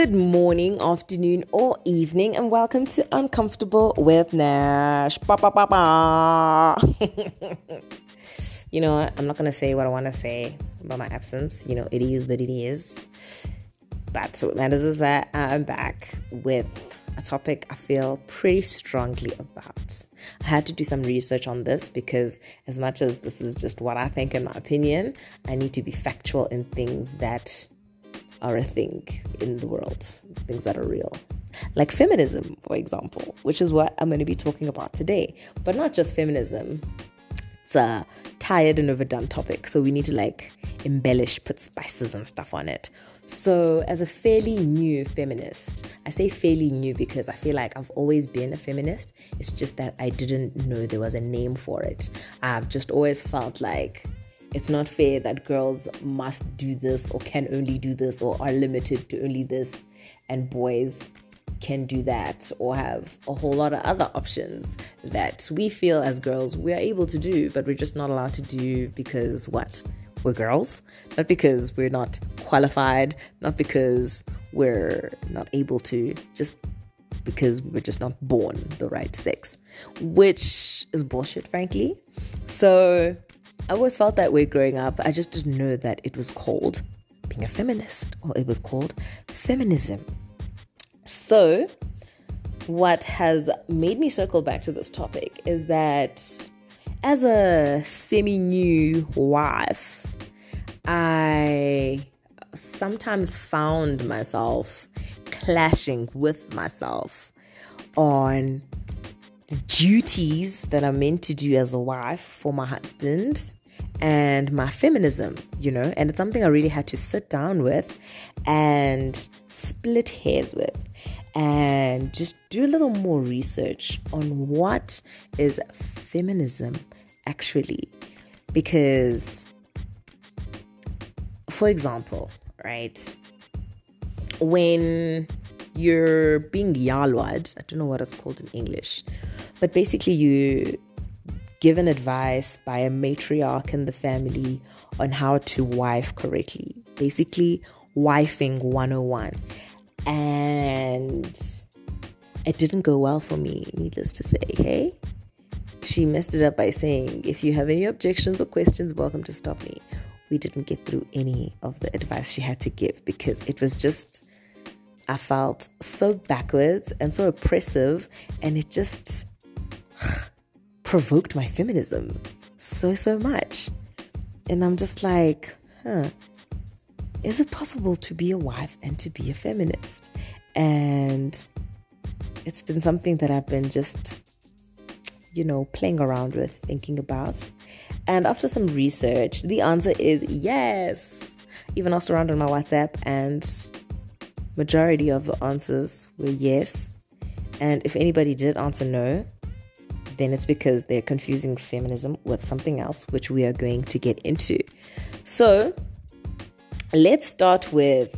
Good morning, afternoon, or evening, and welcome to Uncomfortable with Nash. Ba, ba, ba, ba. you know? I'm not gonna say what I want to say about my absence. You know, it is what it is. But what matters is that I'm back with a topic I feel pretty strongly about. I had to do some research on this because, as much as this is just what I think in my opinion, I need to be factual in things that are a thing in the world, things that are real. Like feminism, for example, which is what I'm going to be talking about today. But not just feminism, it's a tired and overdone topic. So we need to like embellish, put spices and stuff on it. So, as a fairly new feminist, I say fairly new because I feel like I've always been a feminist. It's just that I didn't know there was a name for it. I've just always felt like it's not fair that girls must do this or can only do this or are limited to only this, and boys can do that or have a whole lot of other options that we feel as girls we're able to do, but we're just not allowed to do because what? We're girls, not because we're not qualified, not because we're not able to, just because we're just not born the right sex, which is bullshit, frankly. So I always felt that way growing up. I just didn't know that it was called being a feminist or it was called feminism. So, what has made me circle back to this topic is that as a semi new wife, I sometimes found myself clashing with myself on duties that I'm meant to do as a wife for my husband and my feminism, you know, and it's something I really had to sit down with and split hairs with and just do a little more research on what is feminism actually. Because, for example, right, when you're being yalwad, I don't know what it's called in English, but basically you given advice by a matriarch in the family on how to wife correctly. Basically, wifing 101. And it didn't go well for me, needless to say. Hey, she messed it up by saying, if you have any objections or questions, welcome to stop me. We didn't get through any of the advice she had to give because it was just, I felt so backwards and so oppressive, and it just provoked my feminism so, so much. And I'm just like, huh, is it possible to be a wife and to be a feminist? And it's been something that I've been just, you know, playing around with, thinking about. And after some research, the answer is yes. Even asked around on my WhatsApp, and majority of the answers were yes. And if anybody did answer no, then it's because they're confusing feminism with something else, which we are going to get into. So, let's start with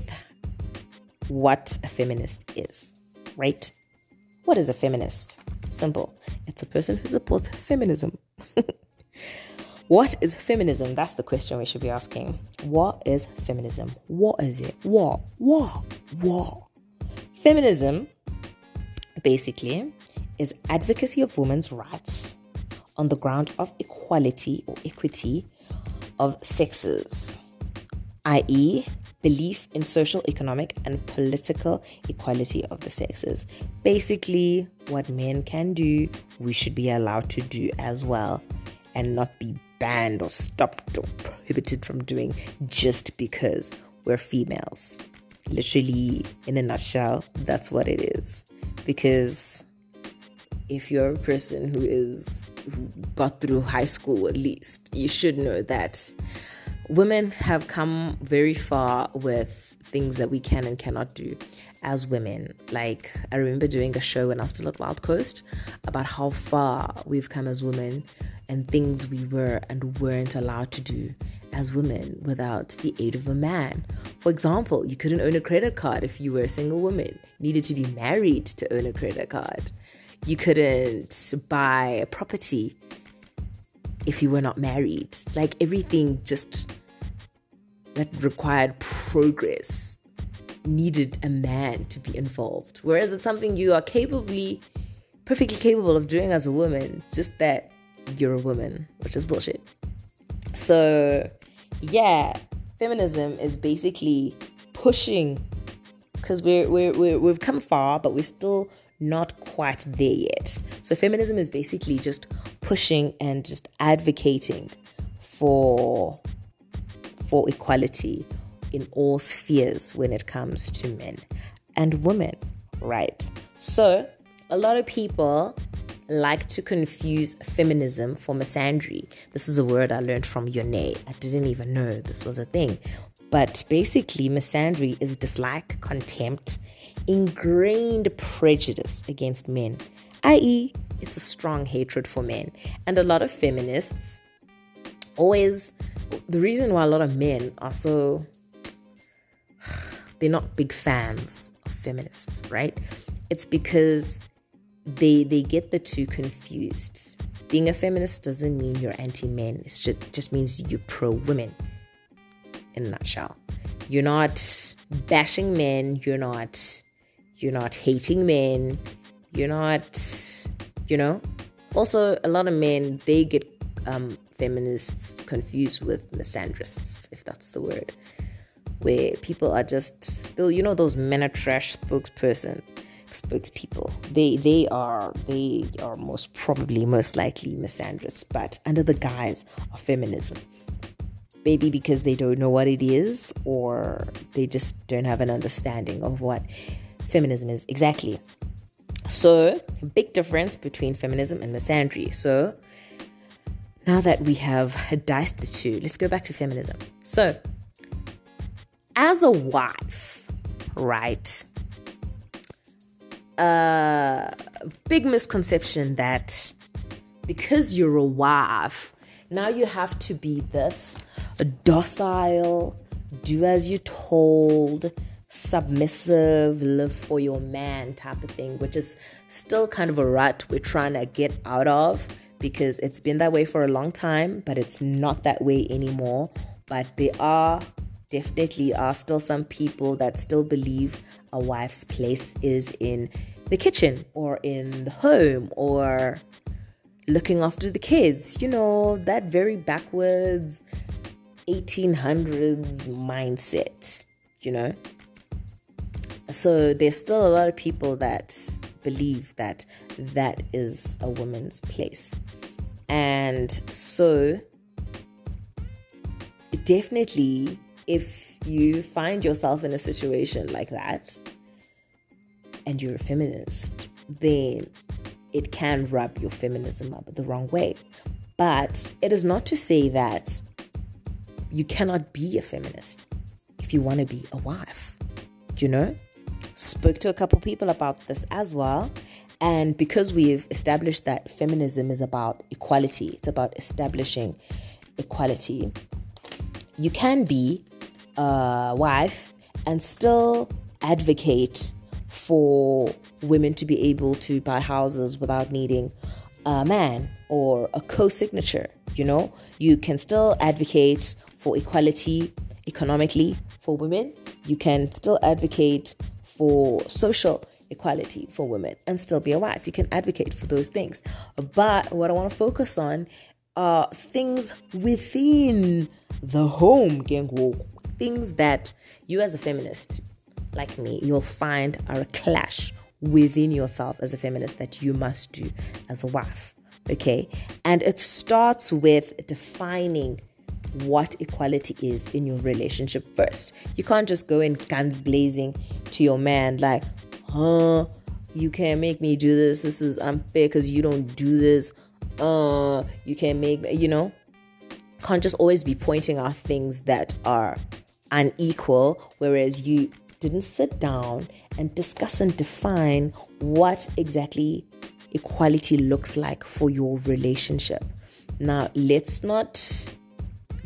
what a feminist is, right? What is a feminist? Simple. It's a person who supports feminism. what is feminism? That's the question we should be asking. What is feminism? What is it? What? What? What? Feminism basically is advocacy of women's rights on the ground of equality or equity of sexes, i.e., belief in social, economic, and political equality of the sexes. Basically, what men can do, we should be allowed to do as well, and not be banned or stopped or prohibited from doing just because we're females. Literally, in a nutshell, that's what it is. Because if you're a person who is who got through high school at least, you should know that women have come very far with things that we can and cannot do as women. Like I remember doing a show when I was still at Wild Coast about how far we've come as women and things we were and weren't allowed to do as women without the aid of a man. For example, you couldn't own a credit card if you were a single woman. You needed to be married to own a credit card. You couldn't buy a property if you were not married. Like everything just that required progress needed a man to be involved. Whereas it's something you are capably, perfectly capable of doing as a woman, just that you're a woman, which is bullshit. So, yeah, feminism is basically pushing because we're, we're, we're, we've come far, but we're still not quite there yet. So, feminism is basically just pushing and just advocating for for equality in all spheres when it comes to men and women, right? So, a lot of people like to confuse feminism for misandry. This is a word I learned from Yone. I didn't even know this was a thing. But basically, misandry is dislike, contempt, ingrained prejudice against men, i.e., it's a strong hatred for men. And a lot of feminists always, the reason why a lot of men are so they're not big fans of feminists, right? It's because they they get the two confused. Being a feminist doesn't mean you're anti-men. It just just means you're pro-women. In a nutshell, you're not bashing men. You're not you're not hating men. You're not, you know. Also, a lot of men they get um, feminists confused with misandrists, if that's the word where people are just still, you know, those men are trash spokesperson spokespeople. They they are they are most probably most likely misandrists, but under the guise of feminism. Maybe because they don't know what it is, or they just don't have an understanding of what feminism is exactly. So, big difference between feminism and misandry. So, now that we have diced the two, let's go back to feminism. So, as a wife, right? A uh, big misconception that because you're a wife, now you have to be this docile, do as you're told, submissive, live for your man type of thing, which is still kind of a rut we're trying to get out of because it's been that way for a long time, but it's not that way anymore. But there are definitely are still some people that still believe a wife's place is in the kitchen or in the home or looking after the kids. You know, that very backwards 1800s mindset, you know. So there's still a lot of people that believe that that is a woman's place. And so definitely if you find yourself in a situation like that and you're a feminist, then it can rub your feminism up the wrong way. But it is not to say that you cannot be a feminist if you want to be a wife. You know? Spoke to a couple people about this as well. And because we've established that feminism is about equality, it's about establishing equality, you can be a wife and still advocate for women to be able to buy houses without needing a man or a co signature. You know, you can still advocate for equality economically for women. You can still advocate for social equality for women and still be a wife. You can advocate for those things. But what I want to focus on are things within the home, gang things that you as a feminist like me, you'll find are a clash within yourself as a feminist that you must do as a wife. Okay. And it starts with defining what equality is in your relationship first. You can't just go in guns blazing to your man like, huh, you can't make me do this. This is unfair because you don't do this. Uh, you can't make, you know, can't just always be pointing out things that are unequal, whereas you didn't sit down and discuss and define what exactly equality looks like for your relationship. Now, let's not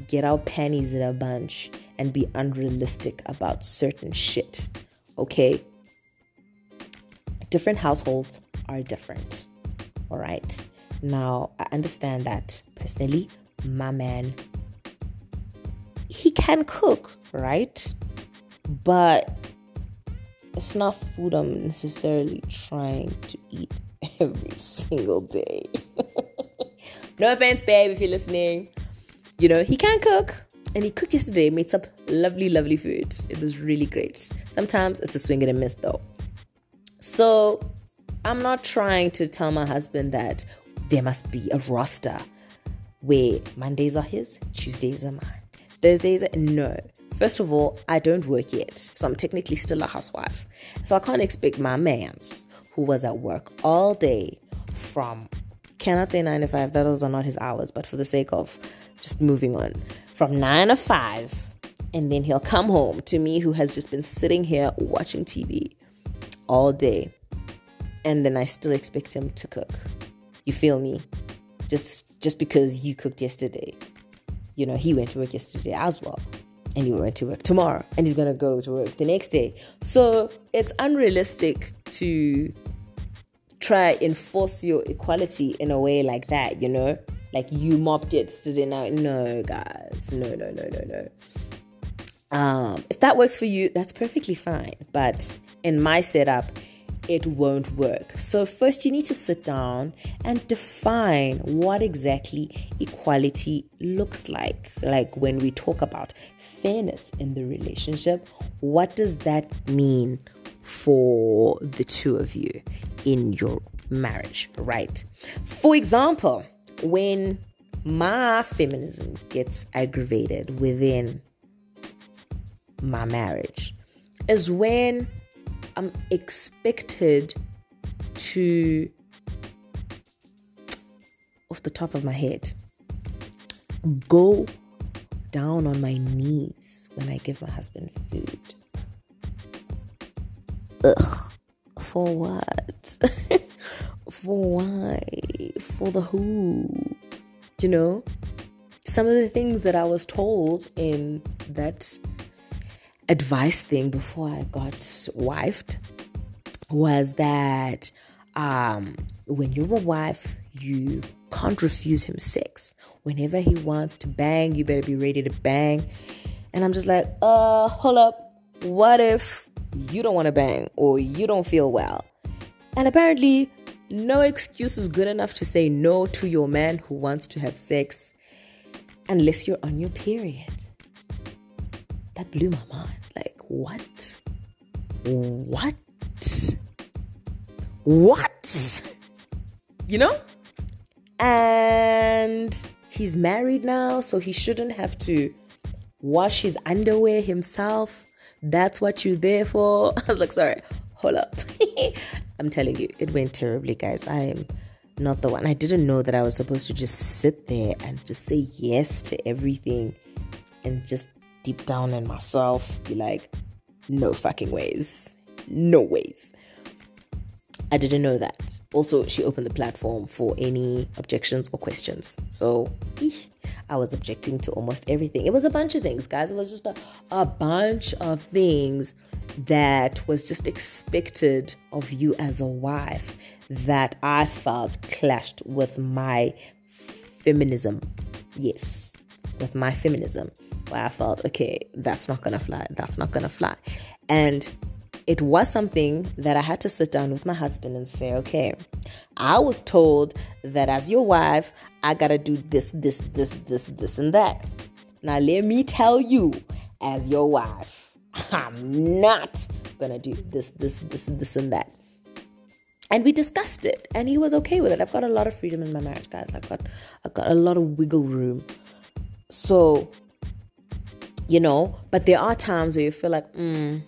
get our panties in a bunch and be unrealistic about certain shit, okay? Different households are different, all right? Now, I understand that personally, my man, he can cook, right? But it's not food I'm necessarily trying to eat every single day. no offense, babe, if you're listening. You know, he can cook and he cooked yesterday, made some lovely, lovely food. It was really great. Sometimes it's a swing and a miss though. So I'm not trying to tell my husband that there must be a roster where Mondays are his, Tuesdays are mine, Thursdays no. First of all, I don't work yet, so I'm technically still a housewife. So I can't expect my man's who was at work all day from cannot say nine to five, those are not his hours, but for the sake of just moving on. From nine to five, and then he'll come home to me who has just been sitting here watching TV all day. And then I still expect him to cook. You feel me? Just just because you cooked yesterday. You know, he went to work yesterday as well and he went to work tomorrow and he's going to go to work the next day. So it's unrealistic to try enforce your equality in a way like that, you know? Like you mopped it, stood. No, guys. No, no, no, no, no. Um, if that works for you, that's perfectly fine. But in my setup, it won't work. So, first, you need to sit down and define what exactly equality looks like. Like when we talk about fairness in the relationship, what does that mean for the two of you in your marriage, right? For example, when my feminism gets aggravated within my marriage, is when I'm expected to, off the top of my head, go down on my knees when I give my husband food. Ugh. For what? For why? For the who? You know? Some of the things that I was told in that advice thing before I got wifed was that um, when you're a wife, you can't refuse him sex. Whenever he wants to bang, you better be ready to bang. And I'm just like, uh, hold up. What if you don't want to bang or you don't feel well? And apparently, no excuse is good enough to say no to your man who wants to have sex unless you're on your period. That blew my mind. Like, what? What? What? You know? And he's married now, so he shouldn't have to wash his underwear himself. That's what you're there for. I was like, sorry, hold up. I'm telling you, it went terribly, guys. I am not the one. I didn't know that I was supposed to just sit there and just say yes to everything and just deep down in myself be like, no fucking ways. No ways. I didn't know that. Also, she opened the platform for any objections or questions. So, I was objecting to almost everything. It was a bunch of things, guys. It was just a, a bunch of things that was just expected of you as a wife that I felt clashed with my feminism. Yes, with my feminism, where I felt, okay, that's not gonna fly. That's not gonna fly. And it was something that I had to sit down with my husband and say, okay, I was told that as your wife, I gotta do this, this, this, this, this, and that. Now, let me tell you, as your wife, I'm not gonna do this, this, this, this, and that. And we discussed it, and he was okay with it. I've got a lot of freedom in my marriage, guys. I've got, I've got a lot of wiggle room. So, you know, but there are times where you feel like, hmm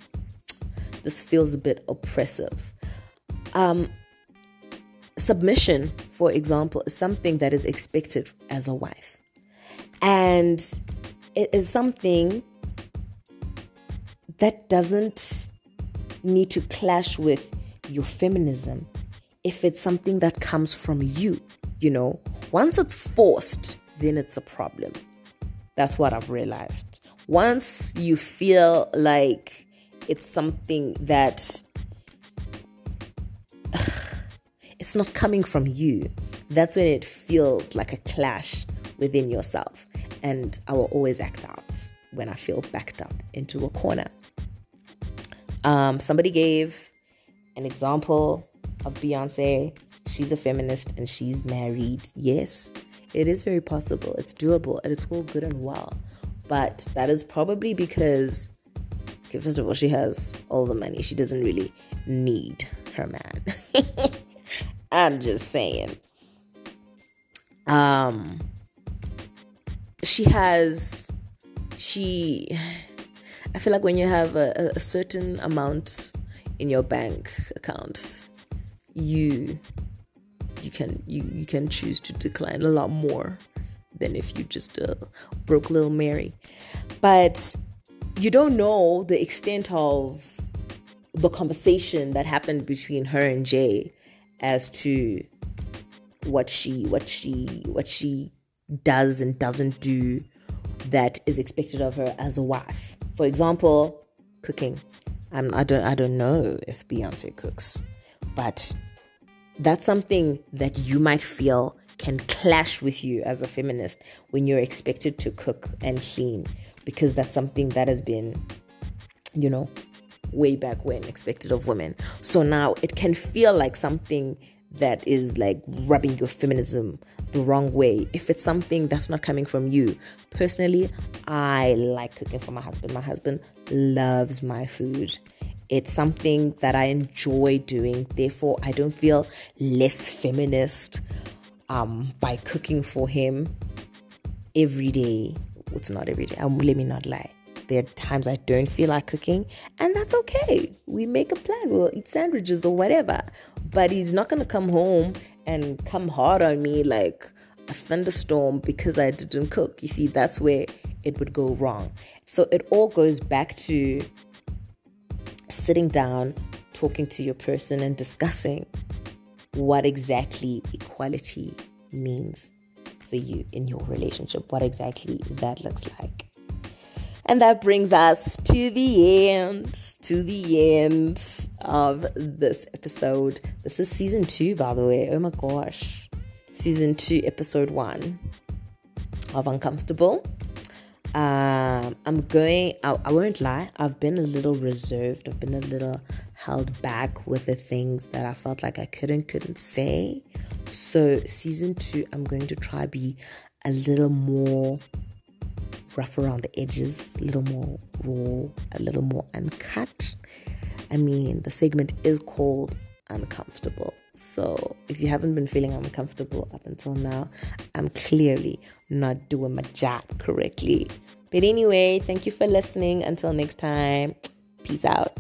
this feels a bit oppressive. Um, submission, for example, is something that is expected as a wife. And it is something that doesn't need to clash with your feminism if it's something that comes from you, you know. Once it's forced, then it's a problem. That's what I've realized. Once you feel like it's something that it's not coming from you, that's when it feels like a clash within yourself. And I will always act out when I feel backed up into a corner. Um, somebody gave an example of Beyonce. She's a feminist and she's married. Yes, it is very possible. It's doable and it's all good and well. But that is probably because, okay, first of all, she has all the money. She doesn't really need her man. I'm just saying. Um, she has, she, I feel like when you have a, a certain amount in your bank account, you you can you, you can choose to decline a lot more than if you just uh, broke little Mary. But you don't know the extent of the conversation that happened between her and Jay as to what she what she what she does and doesn't do that is expected of her as a wife. For example, cooking. I'm, I don't I don't know if Beyonce cooks, but that's something that you might feel can clash with you as a feminist when you're expected to cook and clean because that's something that has been, you know, way back when expected of women. So now it can feel like something that is like rubbing your feminism the wrong way if it's something that's not coming from you. Personally, I like cooking for my husband. My husband loves my food. It's something that I enjoy doing. Therefore, I don't feel less feminist um, by cooking for him every day. It's not every day. Um, let me not lie. There are times I don't feel like cooking, and that's okay. We make a plan. We'll eat sandwiches or whatever. But he's not going to come home and come hard on me like a thunderstorm because I didn't cook. You see, that's where it would go wrong. So it all goes back to sitting down, talking to your person, and discussing what exactly equality means for you in your relationship, what exactly that looks like. And that brings us to the end, to the end of this episode. This is season two, by the way. Oh my gosh. Season two, episode one of Uncomfortable. Um, I'm going, I, I won't lie, I've been a little reserved. I've been a little held back with the things that I felt like I couldn't, couldn't say. So, season two, I'm going to try be a little more rough around the edges, a little more raw, a little more uncut. I mean, the segment is called Uncomfortable. So if you haven't been feeling uncomfortable up until now, I'm clearly not doing my job correctly. But anyway, thank you for listening. Until next time, peace out.